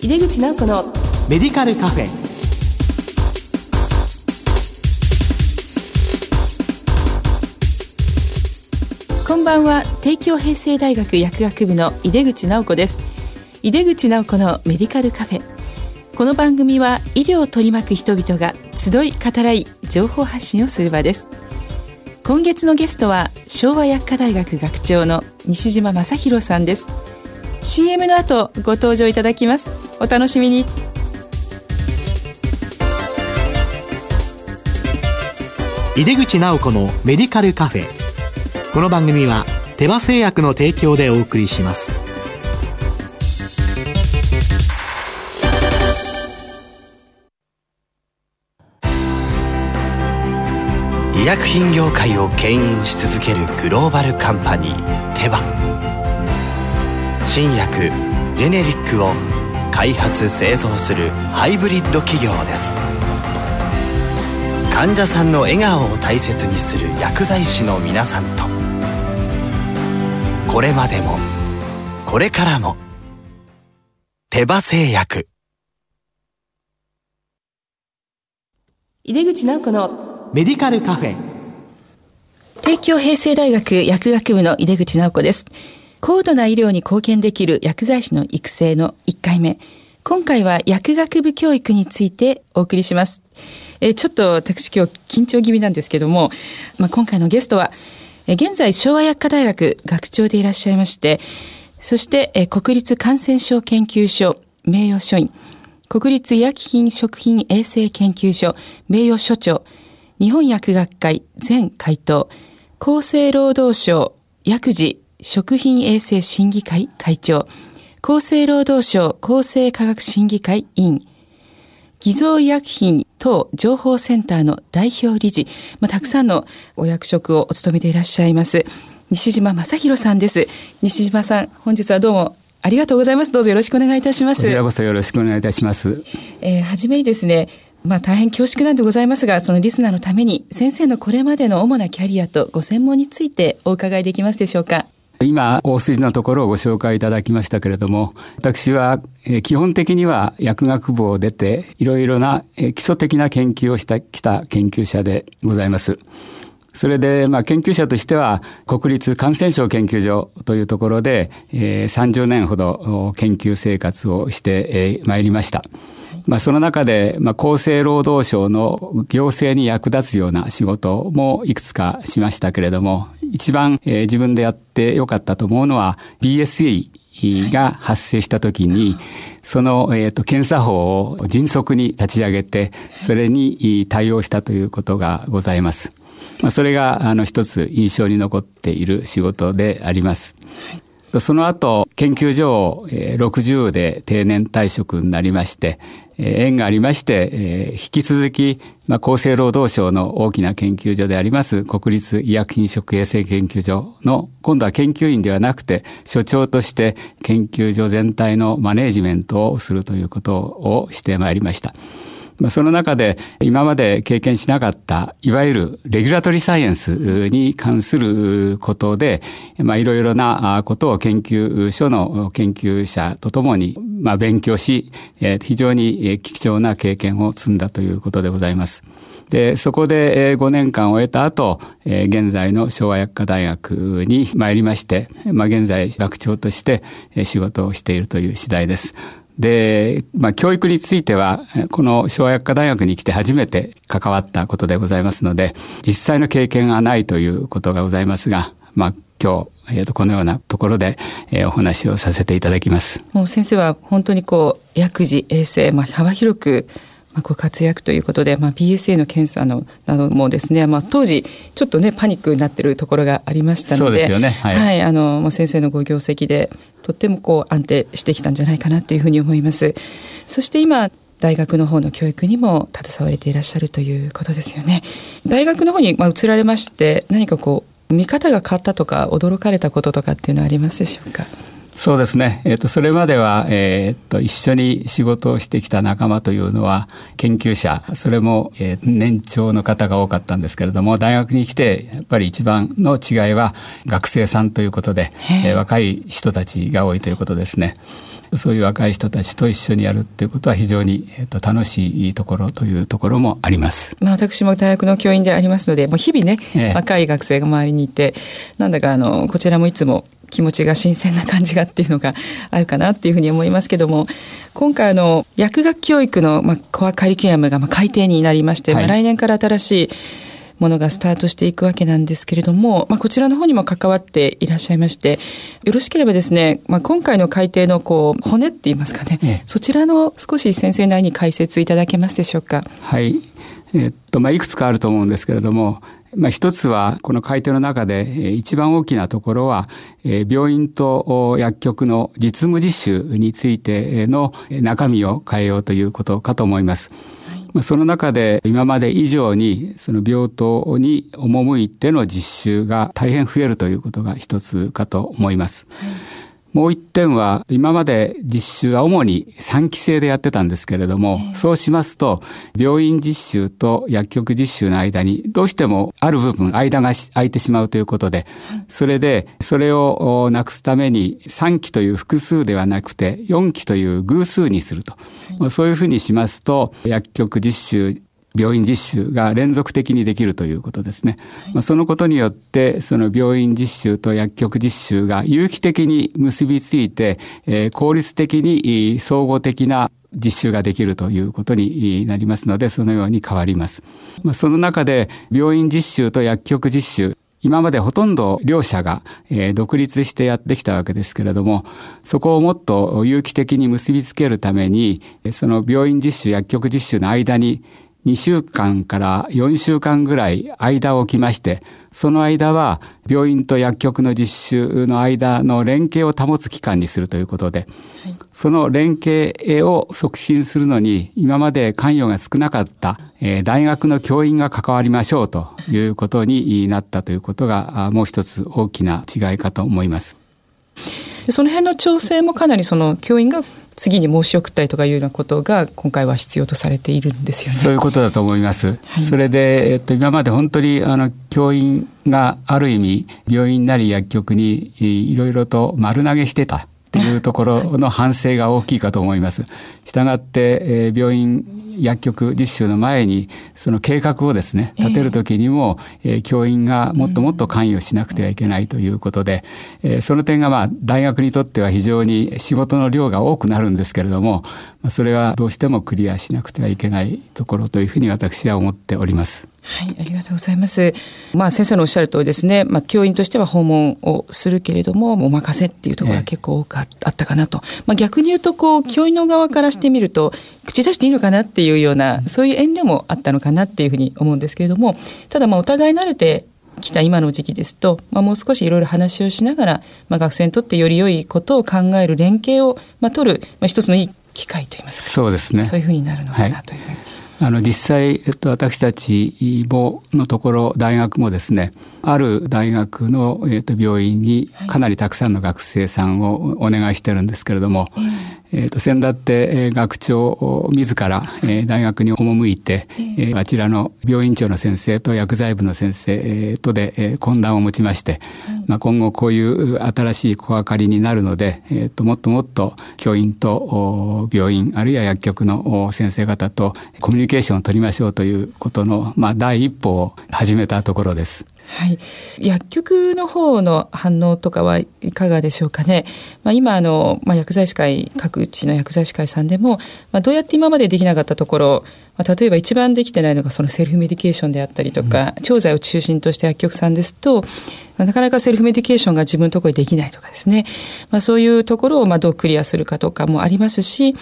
井出口直子のメディカルカフェ。こんばんは。帝京平成大学薬学部の井出口直子です。井出口直子のメディカルカフェ。この番組は医療を取り巻く人々が集い語らい情報発信をする場です。今月のゲストは昭和薬科大学学長の西島正弘さんです CM の後ご登場いただきます。お楽しみに。井出口直子のメディカルカフェ。この番組は手羽製薬の提供でお送りします。医薬品業界を牽引し続けるグローバルカンパニーテバ新薬ジェネリックを開発製造するハイブリッド企業です。患者さんの笑顔を大切にする薬剤師の皆さんと。これまでもこれからも手羽製薬。井出口直子のメディカルカフェ。帝京平成大学薬学部の井出口直子です高度な医療に貢献できる薬剤師の育成の1回目。今回は薬学部教育についてお送りします。えちょっと私今日緊張気味なんですけども、まあ、今回のゲストはえ現在昭和薬科大学学長でいらっしゃいましてそしてえ国立感染症研究所名誉所員国立医薬品食品衛生研究所名誉所長日本薬学会前会頭厚生労働省薬事食品衛生審議会会長厚生労働省厚生科学審議会委員偽造医薬品等情報センターの代表理事、まあ、たくさんのお役職をお務めていらっしゃいます西島正弘さんです西島さん本日はどうもありがとうございます。どうぞよろしくお願いいたします。こちらこそよろしくお願いいたします。えー、はじめにですね、まあ大変恐縮なんでございますが、そのリスナーのために先生のこれまでの主なキャリアとご専門についてお伺いできますでしょうか。今、大筋のところをご紹介いただきましたけれども、私は基本的には薬学部を出て、いろいろな基礎的な研究をしてきた研究者でございます。それで、まあ、研究者としては、国立感染症研究所というところで、えー、30年ほど研究生活をしてまいりました。まあ、その中で、まあ、厚生労働省の行政に役立つような仕事もいくつかしましたけれども、一番、えー、自分でやってよかったと思うのは BSE が発生したときに、その、えーと、検査法を迅速に立ち上げて、それに対応したということがございます。まあ、それがあの一つ印象に残っている仕事であります。その後、研究所を60で定年退職になりまして、縁がありまして、え引き続き、まあ、厚生労働省の大きな研究所であります国立医薬品食衛生研究所の今度は研究員ではなくて所長として研究所全体のマネージメントをするということをしてまいりました。まあ、その中で今まで経験しなかったいわゆるレギュラトリサイエンスに関することで、まあ、いろいろなことを研究所の研究者とともにまあ勉強し非常に貴重な経験を積んだということでございます。で、そこで5年間を終えた後、現在の昭和薬科大学に参りまして、まあ、現在学長として仕事をしているという次第です。で、まあ、教育については、この昭和薬科大学に来て初めて関わったことでございますので、実際の経験がないということがございますが、まあ、今日、えー、とこのようなところで、えー、お話をさせていただきます。もう先生は本当にこう、薬事、衛生、まあ、幅広く、まあ、ご活躍ということで、まあ、BSA の検査のなどもですね、まあ、当時ちょっとねパニックになってるところがありましたのでそうですよねはい、はい、あの、まあ、先生のご業績でとってもこう安定してきたんじゃないかなっていうふうに思います。そして今大学の方の教育にも携われていらっしゃるということですよね。大学の方にまあ移られまして何かこう見方が変わったとか驚かれたこととかっていうのはありますでしょうか？そうですね。えっ、ー、と、それまでは、えっ、ー、と、一緒に仕事をしてきた仲間というのは、研究者、それも、えー、年長の方が多かったんですけれども、大学に来て、やっぱり一番の違いは、学生さんということで、えー、若い人たちが多いということですね。そういう若い人たちと一緒にやるっていうことは非常に、えーと、楽しいところというところもあります。まあ、私も大学の教員でありますので、もう日々ね、えー、若い学生が周りにいて、なんだかあのこちらもいつも気持ちが新鮮な感じがっていうのがあるかなっていうふうに思いますけども今回あの薬学教育の、まあ、コアカリキュラムがまあ改定になりまして、はい、まあ、来年から新しいものがスタートしていくわけなんですけれども、まあ、こちらの方にも関わっていらっしゃいまして、よろしければですね、まあ、今回の改定のこう、骨って言いますかね、ええ、そちらの少し先生なりに解説いただけますでしょうか？はい。えっと、まあ、いくつかあると思うんですけれども、まあ、一つはこの改定の中で一番大きなところは病院と薬局の実務実習についての中身を変えようということかと思います。その中で今まで以上にその病棟に赴いての実習が大変増えるということが一つかと思います。はいもう一点は、今まで実習は主に3期生でやってたんですけれども、そうしますと、病院実習と薬局実習の間に、どうしてもある部分、間が空いてしまうということで、それで、それをなくすために、3期という複数ではなくて、4期という偶数にすると。そういうふうにしますと、薬局実習病院実習が連続的にできるということですね。はい、そのことによって、その病院実習と薬局実習が有機的に結びついて、えー、効率的に総合的な実習ができるということになりますので、そのように変わります。その中で、病院実習と薬局実習、今までほとんど両者が、えー、独立してやってきたわけですけれども、そこをもっと有機的に結びつけるために、その病院実習、薬局実習の間に2週間から4週間ぐらい間を置きまして、その間は病院と薬局の実習の間の連携を保つ期間にするということで、はい、その連携を促進するのに今まで関与が少なかった、え大学の教員が関わりましょうということになったということがもう一つ大きな違いかと思います。その辺の調整もかなりその教員が次に申し送ったりとかいうようなことが今回は必要とされているんですよね。そういうことだと思います。はい、それで、えっと、今まで本当にあの教員がある意味病院なり薬局にいろいろと丸投げしてた。っていうところの反省が大きいかと思います。したがって、えー、病院薬局実習の前にその計画をですね立てる時にも、えー、教員がもっともっと関与しなくてはいけないということで、えー、その点がまあ大学にとっては非常に仕事の量が多くなるんですけれどもそれはどうしてもクリアしなくてはいけないところというふうに私は思っております。はい、ありがとうございます。まあ先生のおっしゃる通りですね、まあ教員としては訪問をするけれども、お任せっていうところが結構多かったかなと。まあ逆に言うと、こう、教員の側からしてみると、口出していいのかなっていうような、そういう遠慮もあったのかなっていうふうに思うんですけれども、ただまあお互い慣れてきた今の時期ですと、まあ、もう少しいろいろ話をしながら、まあ、学生にとってより良いことを考える連携を、まあ、取る、まあ、一つのいい機会といいますか、そうですね。そういうふうになるのかなというふうに。はいあの実際、えっと、私たちものところ大学もですねある大学の、えっと、病院にかなりたくさんの学生さんをお願いしてるんですけれども、えー、と先だって学長自ら、えー、大学に赴いて、えー、あちらの病院長の先生と薬剤部の先生とで、えー、懇談を持ちまして、まあ、今後こういう新しい小がかりになるので、えー、ともっともっと教員と病院あるいは薬局の先生方とコミュニケーションを取りましょうということの、まあ、第一歩を始めたところです。はい、薬局の方の反応とかはいかがでしょうかね。まあ、今あの、まあ、薬剤師会各地の薬剤師会さんでも、まあ、どうやって今までできなかったところまあ、例えば一番できてないのがそのセルフメディケーションであったりとか、うん、調剤を中心とした薬局さんですと、なかなかセルフメディケーションが自分のところにできないとかですね。まあそういうところをまあどうクリアするかとかもありますし、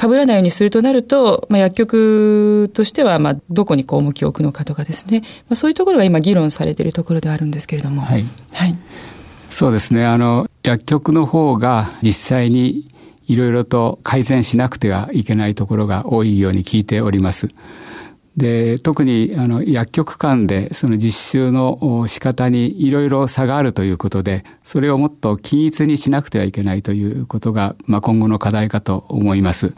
被らないようにするとなると、まあ薬局としてはまあどこにこう向きを置くのかとかですね。まあそういうところが今議論されているところであるんですけれども。はい。はい。そうですね。あの、薬局の方が実際にいろいろと改善しなくてはいけないところが多いように聞いております。で特にあの薬局間でその実習の仕方にいろいろ差があるということでそれをもっと均一にしなくてはいけないということが、まあ、今後の課題かと思います。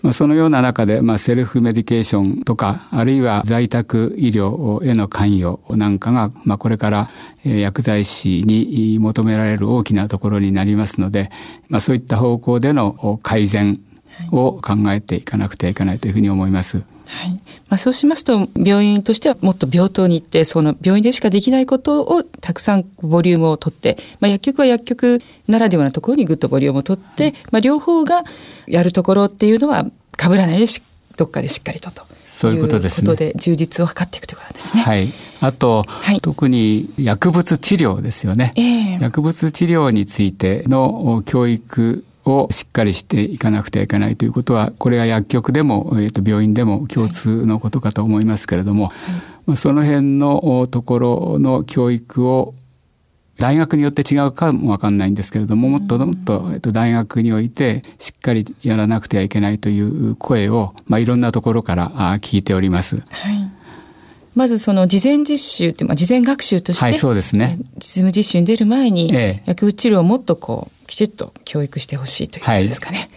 まあ、そのような中で、まあ、セルフメディケーションとかあるいは在宅医療への関与なんかが、まあ、これから薬剤師に求められる大きなところになりますので、まあ、そういった方向での改善を考えていかなくてはいけないというふうに思います。はいまあ、そうしますと病院としてはもっと病棟に行ってその病院でしかできないことをたくさんボリュームを取って、まあ、薬局は薬局ならではのところにぐっとボリュームを取って、はい、まあ、両方がやるところっていうのは被らないでどっかでしっかりとと。そういうことですね。で充実を図っていくということですね。はい。あと、はい、特に薬物治療ですよね、えー。薬物治療についての教育をしっかりしていかなくてはいけないということはこれは薬局でも、えー、と病院でも共通のことかと思いますけれども、はい、その辺のところの教育を大学によって違うかもわかんないんですけれどももっともっと、えっと、大学においてしっかりやらなくてはいけないという声を、まあ、いろんなところから聞いております。はいまずその事前実習って、まあ、事前学習として、はい、そうですね。実務実習に出る前に、薬物治療をもっとこう、きちっと教育してほしいということですかね。はい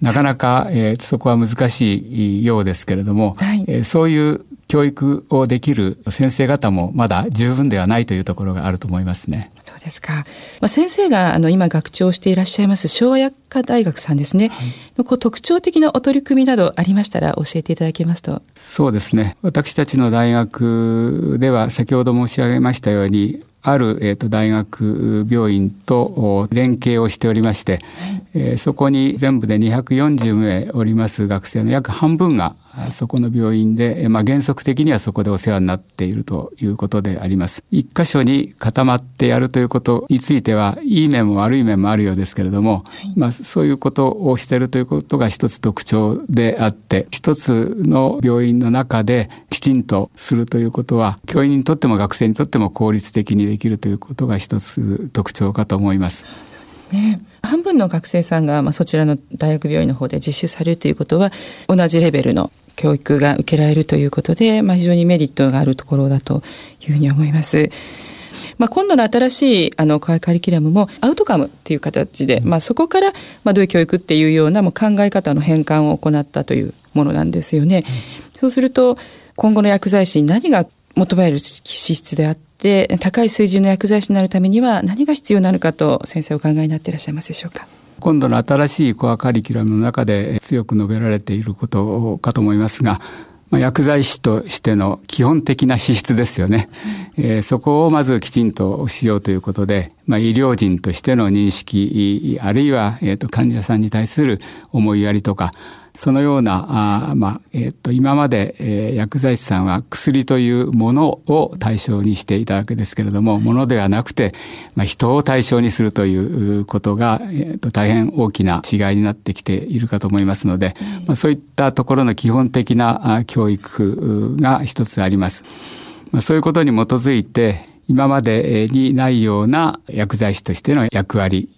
なかなか、えー、そこは難しいようですけれども、はい、えー、そういう教育をできる先生方もまだ十分ではないというところがあると思いますね。そうですか。まあ、先生があの今学長をしていらっしゃいます昭和薬科大学さんですね。はい、こう特徴的なお取り組みなどありましたら教えていただけますと。そうですね。私たちの大学では先ほど申し上げましたようにある、えーと、大学病院と連携をしておりまして、はい、えー、そこに全部で240名おります学生の約半分がそこの病院で、まあ、原則的にはそこでお世話になっているということであります。一箇所に固まってやるということについてはいい面も悪い面もあるようですけれども、はい、まあ、そういうことをしているということが一つ特徴であって一つの病院の中できちんとするということは教員にとっても学生にとっても効率的にできるということが一つ特徴かと思います。そうですね。半分の学生さんが、まあ、そちらの大学病院の方で実習されるということは同じレベルの教育が受けられるということで、まあ、非常にメリットがあるところだというふうに思います。まあ、今度の新しいあのカリキュラムもアウトカムっていう形で、まあ、そこからまあどういう教育っていうようなもう考え方の変換を行ったというものなんですよね。そうすると今後の薬剤師に何が求められる資質であって高い水準の薬剤師になるためには何が必要なのかと先生お考えになっていらっしゃいますでしょうか？今度の新しいコアカリキュラムの中で強く述べられていることかと思いますが、まあ、薬剤師としての基本的な資質ですよね、うん、えー、そこをまずきちんとしようということで、まあ、医療人としての認識あるいは、えー、と患者さんに対する思いやりとかそのようなあ、まあえー、と今まで、えー、薬剤師さんは薬というものを対象にしていたわけですけれどもものではなくて、まあ、人を対象にするということが、えー、と大変大きな違いになってきているかと思いますので、まあ、そういったところの基本的な教育が一つあります。まあ、そういうことに基づいて今までにないような薬剤師としての役割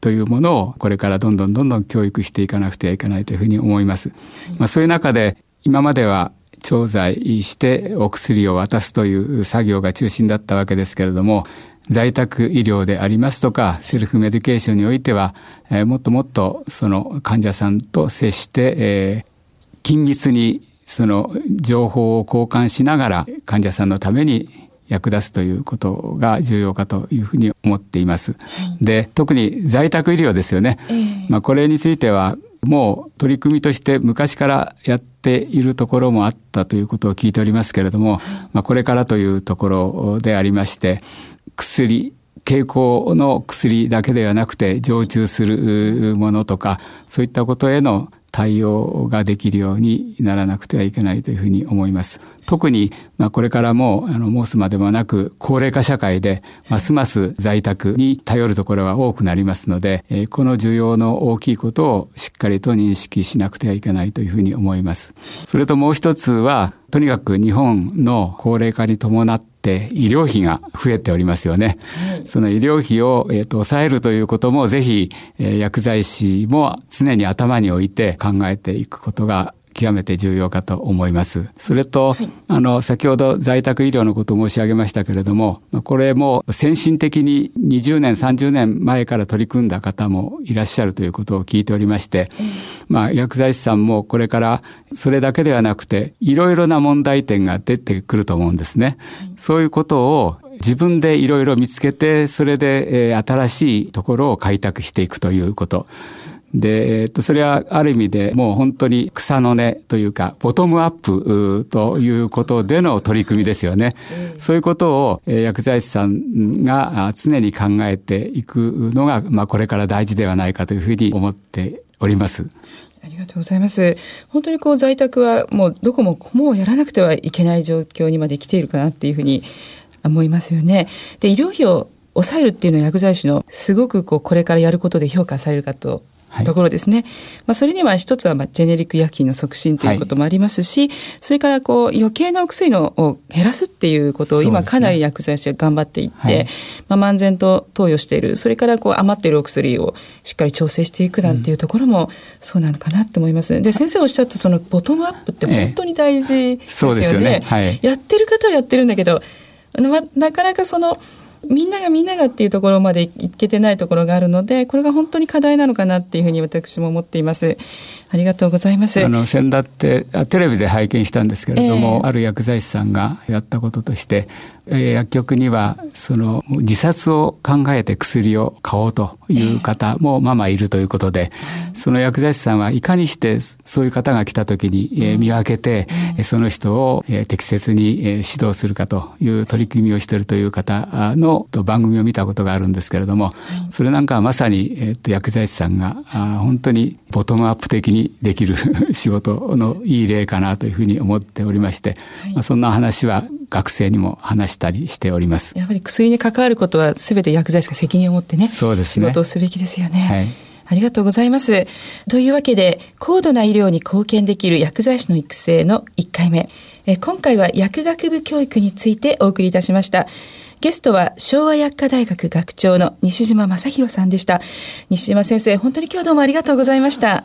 というものをこれからどんどんどんどん教育していかなくてはいけないというふうに思います。まあ、そういう中で今までは調剤してお薬を渡すという作業が中心だったわけですけれども在宅医療でありますとかセルフメディケーションにおいては、えー、もっともっとその患者さんと接して、えー、緊密にその情報を交換しながら患者さんのために役立つということが重要かというふうに思っています。はい、で特に在宅医療ですよね、えー、まあ、これについてはもう取り組みとして昔からやっているところもあったということを聞いておりますけれども、はい、まあ、これからというところでありまして薬経口の薬だけではなくて常駐するものとかそういったことへの対応ができるようにならなくてはいけないというふうに思います。特に、まあ、これからもあの申すまでもなく高齢化社会でますます在宅に頼るところが多くなりますので、えー、この需要の大きいことをしっかりと認識しなくてはいけないというふうに思います。それともう一つはとにかく日本の高齢化に伴って医療費が増えておりますよね。その医療費を、えーと、抑えるということもぜひ、えー、薬剤師も常に頭に置いて考えていくことが極めて重要かと思います。それと、はい、あの、先ほど在宅医療のことを申し上げましたけれども、これも先進的に20年、30年前から取り組んだ方もいらっしゃるということを聞いておりまして、まあ、薬剤師さんもこれからそれだけではなくて、いろいろな問題点が出てくると思うんですね。そういうことを自分でいろいろ見つけて、それで、えー、新しいところを開拓していくということ。で、えっと、それはある意味でもう本当に草の根というか、ボトムアップということでの取り組みですよね。うん、そういうことを、えー、薬剤師さんが常に考えていくのが、まあ、これから大事ではないかというふうに思っております。ありがとうございます。本当にこう在宅はもうどこももうやらなくてはいけない状況にまで来ているかなっていうふうに思いますよね。で、医療費を抑えるっていうのは薬剤師のすごくこうこれからやることで評価されるかとところですね。はい、まあ、それには一つは、まあ、ジェネリック薬品の促進ということもありますし、はい、それからこう余計なお薬のを減らすっていうことを今かなり薬剤師は頑張っていって、ねまあ、漫然と投与している。それからこう余っているお薬をしっかり調整していくなんていうところもそうなのかなと思います。で、先生おっしゃったそのボトムアップって本当に大事ですよね。ええ、よねはい、やってる方はやってるんだけど、なかなかその、みんながみんながっていうところまでいけてないところがあるのでこれが本当に課題なのかなっていうふうに私も思っています。ありがとうございます。あの先だってテレビで拝見したんですけれども、えー、ある薬剤師さんがやったこととして薬局にはその自殺を考えて薬を買おうという方もまあまあいるということで、その薬剤師さんはいかにしてそういう方が来た時に見分けて、その人を適切に指導するかという取り組みをしているという方の番組を見たことがあるんですけれども、それなんかはまさに薬剤師さんが本当にボトムアップ的にできる 仕事のいい例かなというふうに思っておりまして、そんな話は学生にも話したりしております。やはり薬に関わることは全て薬剤師が責任を持ってね、そうですね仕事をすべきですよね。はいありがとうございます。というわけで、高度な医療に貢献できる薬剤師の育成の1回目。え今回は薬学部教育についてお送りいたしました。ゲストは昭和薬科大学学長の西島正弘さんでした。西島先生、本当に今日どうもありがとうございました。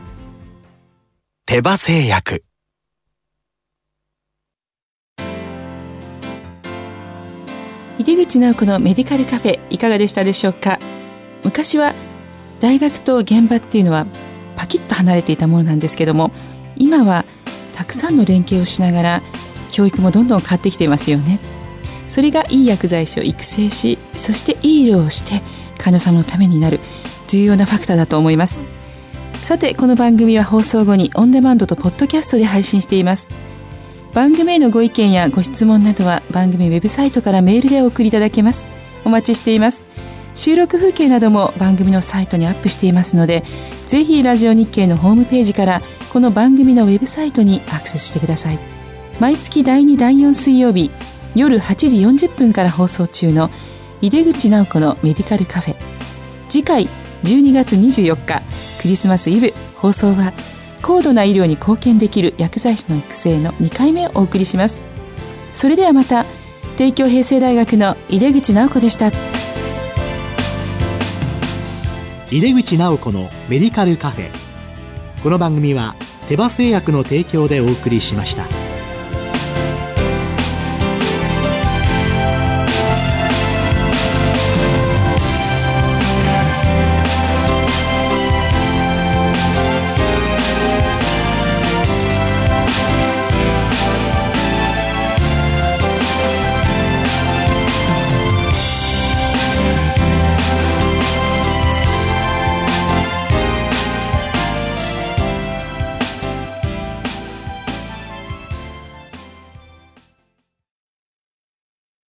手羽製薬。井出口直子のメディカルカフェいかがでしたでしょうか？昔は大学と現場っていうのはパキッと離れていたものなんですけども今はたくさんの連携をしながら教育もどんどん変わってきていますよね。それがいい薬剤師を育成しそしていい医療をして患者様のためになる重要なファクターだと思います。さてこの番組は放送後にオンデマンドとポッドキャストで配信しています。番組へのご意見やご質問などは番組ウェブサイトからメールでお送りいただけます。お待ちしています。収録風景なども番組のサイトにアップしていますのでぜひラジオ日経のホームページからこの番組のウェブサイトにアクセスしてください。毎月第2第4水曜日夜8時40分から放送中の井出口直子のメディカルカフェ。次回12月24日クリスマスイブ放送は高度な医療に貢献できる薬剤師の育成の2回目をお送りします。それではまた帝京平成大学の井出口直子でした。井出口直子のメディカルカフェ。この番組は手羽製薬の提供でお送りしました。